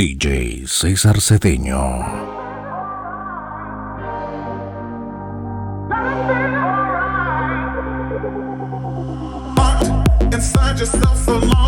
DJ César Cedeño. yourself so long.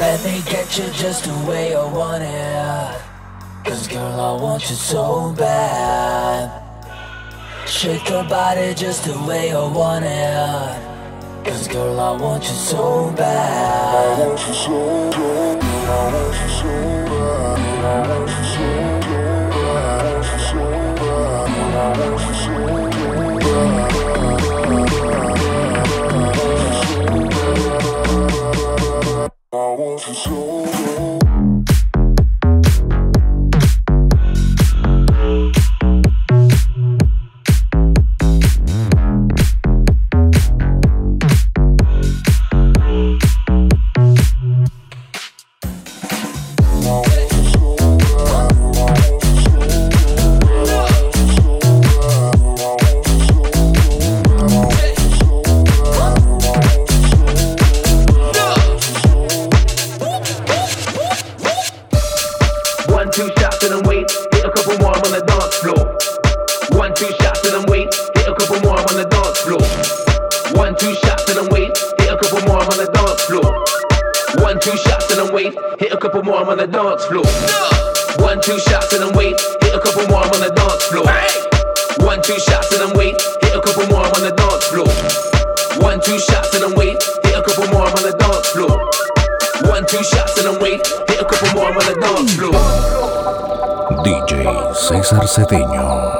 Let me get you just the way I want it. Cause girl, I want you so bad. Shake your body just the way I want it. Cause girl, I want you so bad. I want you so bad. I want you so bad. I want you so bad. control. on the dance floor. One, two shots and then wait. Hit a couple more, I'm on the dance floor. One, two shots and then wait. Hit a couple more, I'm on the dance floor. One, two shots and then wait. Hit a couple more, I'm on the dance floor. One, two shots and then wait. Hit a couple more, I'm on the dance floor. DJ César Cedeño.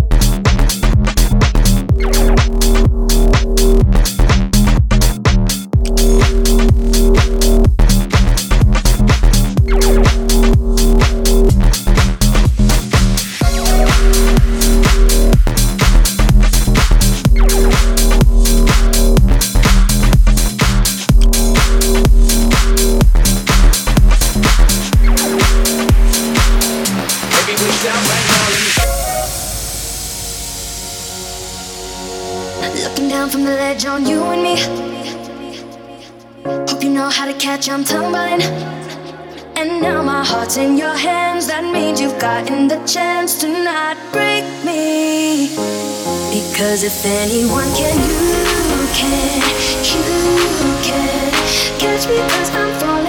tumbling. And now my heart's in your hands. That means you've gotten the chance to not break me. Because if anyone can, you can, you can catch me cause I'm falling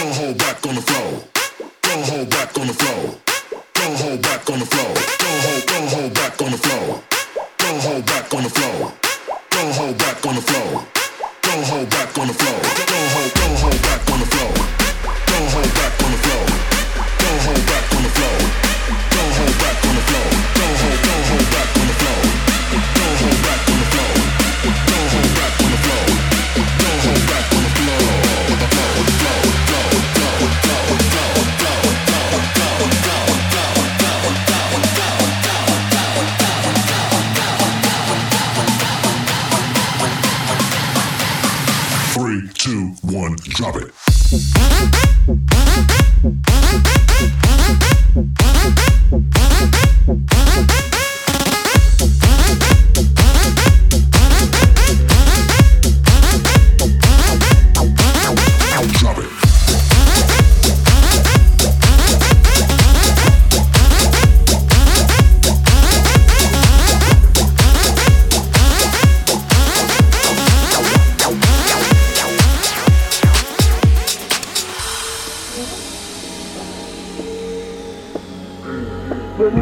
Don't hold back on the flow. Don't hold back on the flow. Don't hold back on the flow. Don't hold, don't hold back on the flow. Don't hold back on the flow. Don't hold back on the flow. Don't hold back on the flow. Don't hold, don't hold back on the flow. Don't hold back on the flow. Don't hold back on the flow. Don't hold back on the flow. Don't hold, don't hold back on the flow. Don't hold back on the flow. Don't hold one, drop it.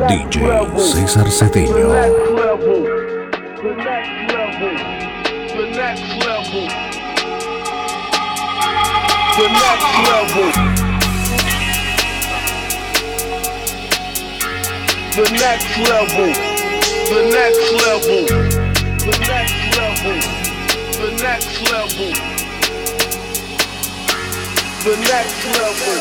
DJ César Cedeño. The next level. The next level. The next level. The next level. The next level. The next level.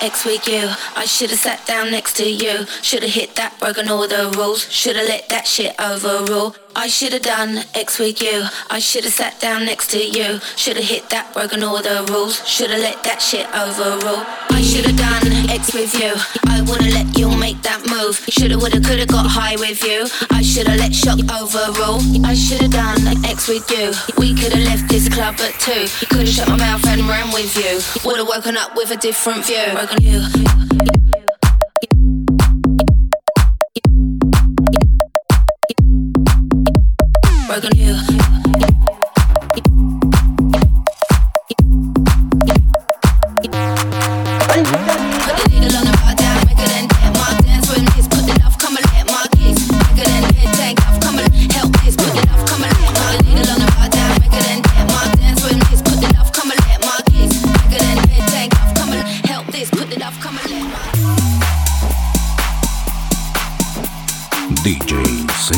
X with you. I should have sat down next to you. Should have hit that, broken all the rules. Should have let that shit overrule. I should have done X with you. I should have sat down next to you. Should have hit that, broken all the rules. Should have let that shit overrule. I should have done X with you. I would've let you make that move. Shoulda, woulda, coulda got high with you. I should have let shock overrule. I should have done X with you. We could have left this club at two. Could have shut my mouth and ran with you. Would have woken up with a different view. Broken you. Broken you.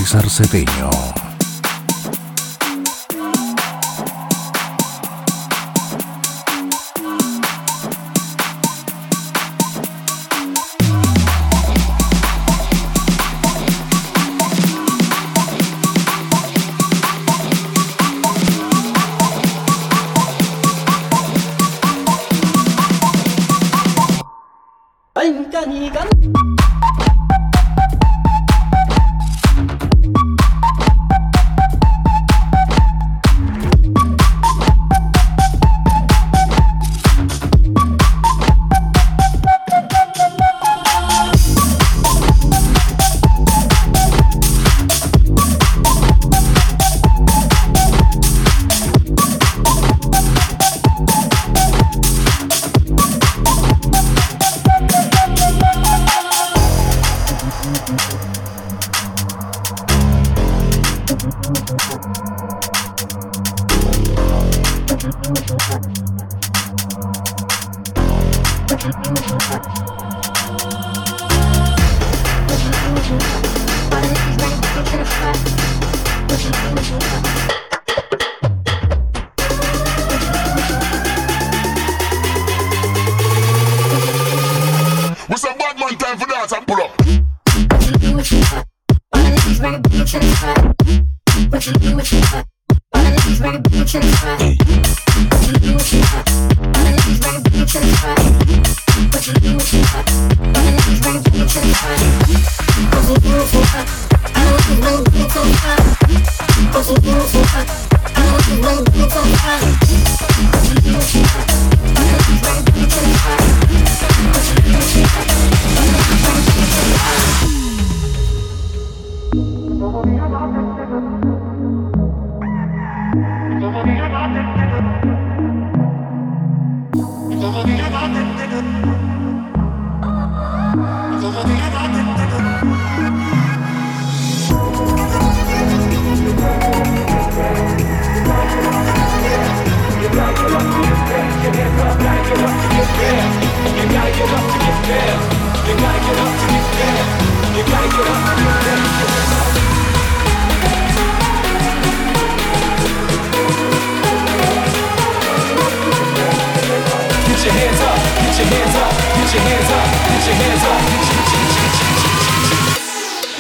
César Cedeño. What's a bad man time for that? and pull up?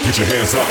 Get your hands up,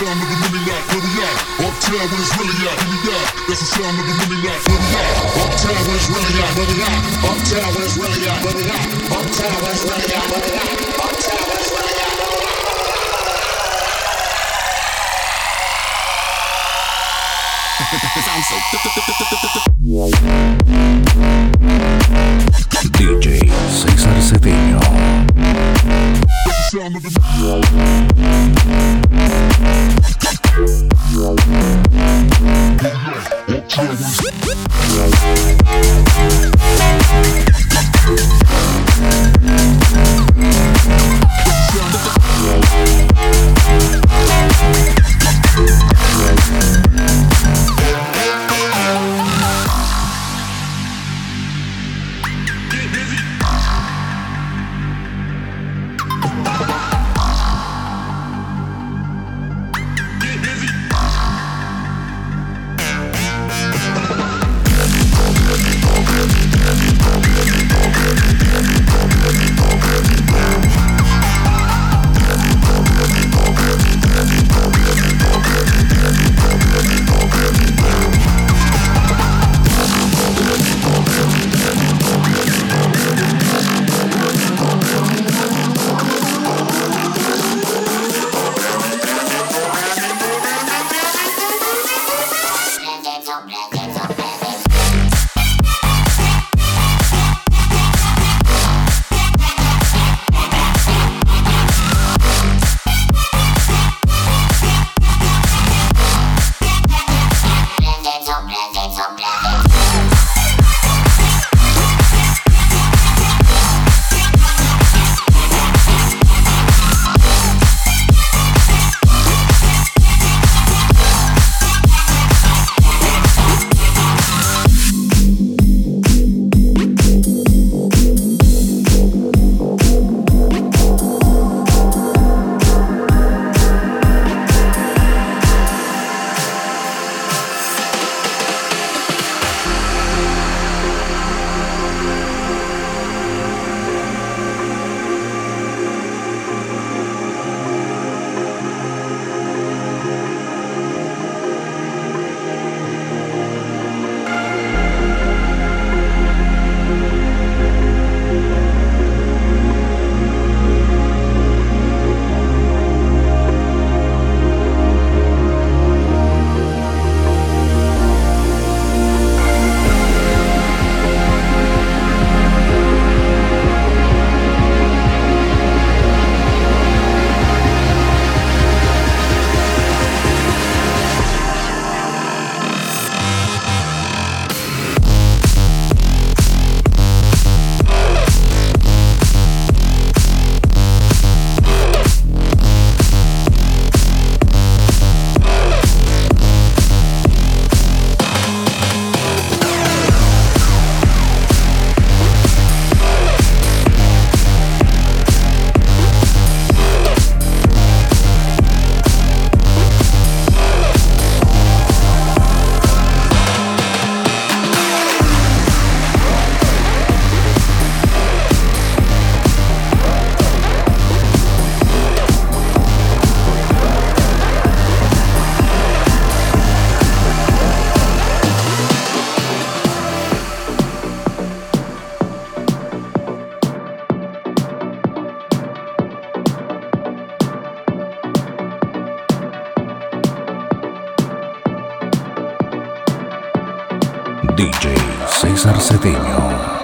sound of the mini lac, where we at? Uptown where it's really at, give me that. That's the sound of the mini lac, where we at? Uptown where it's really at, where we at? Uptown where it's really at, where we at? Uptown where it's really at, where we at? Uptown where it's really at, where we at? DJ César DJ César Cedeño.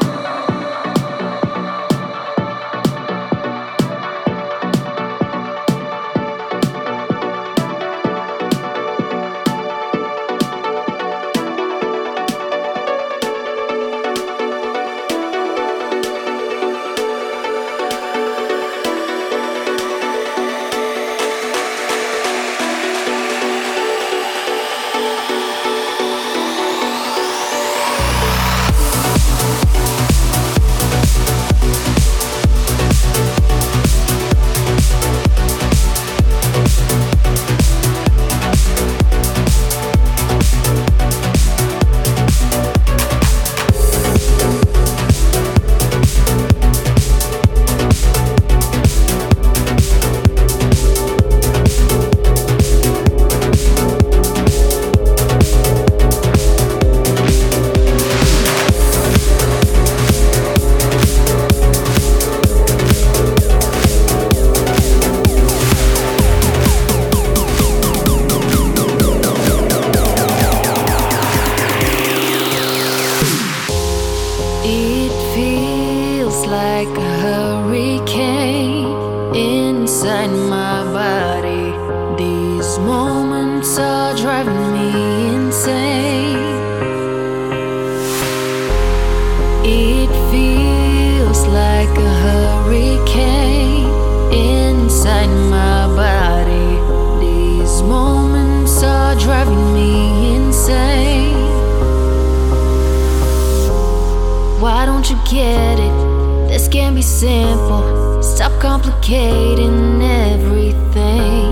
simple. Stop complicating everything.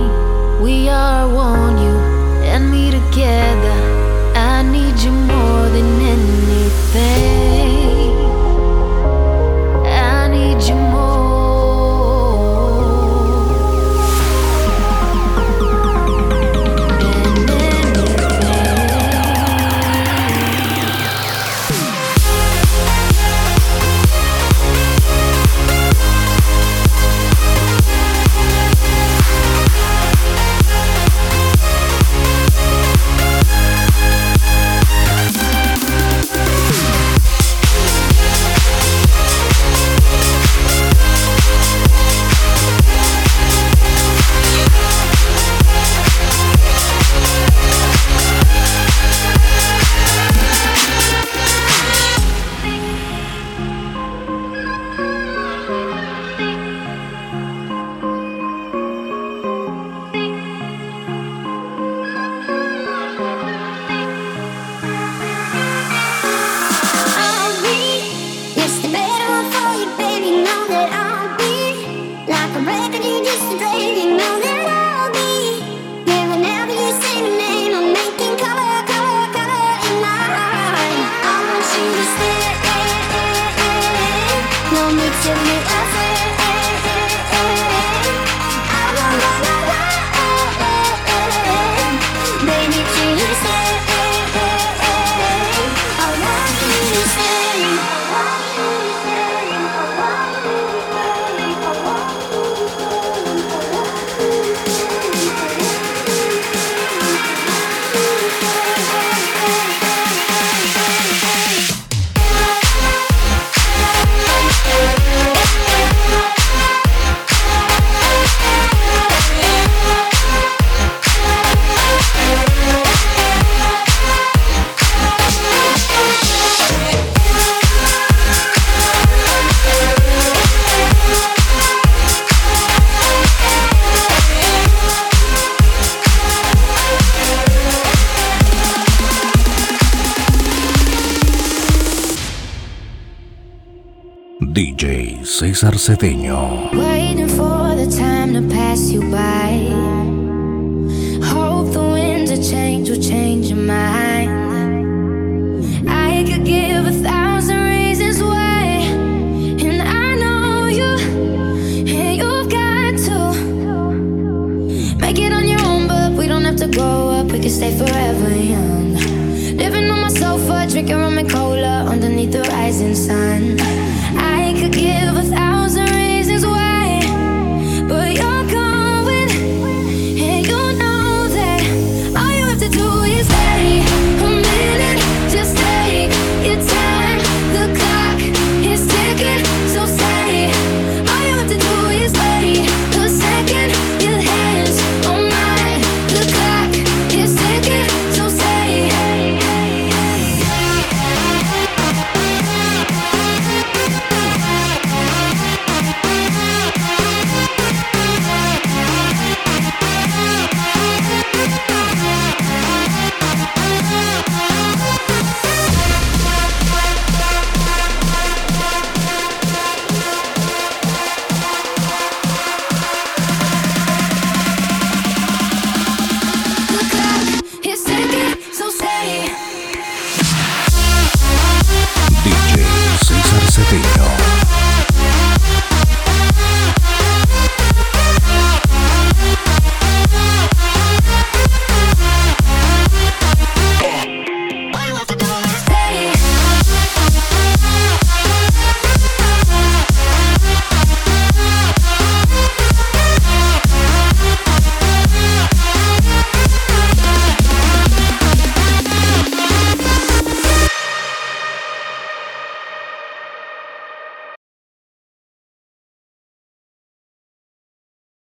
We are one, you and me together. I need you more than anything. César Cedeño. Waiting for the time to pass you by.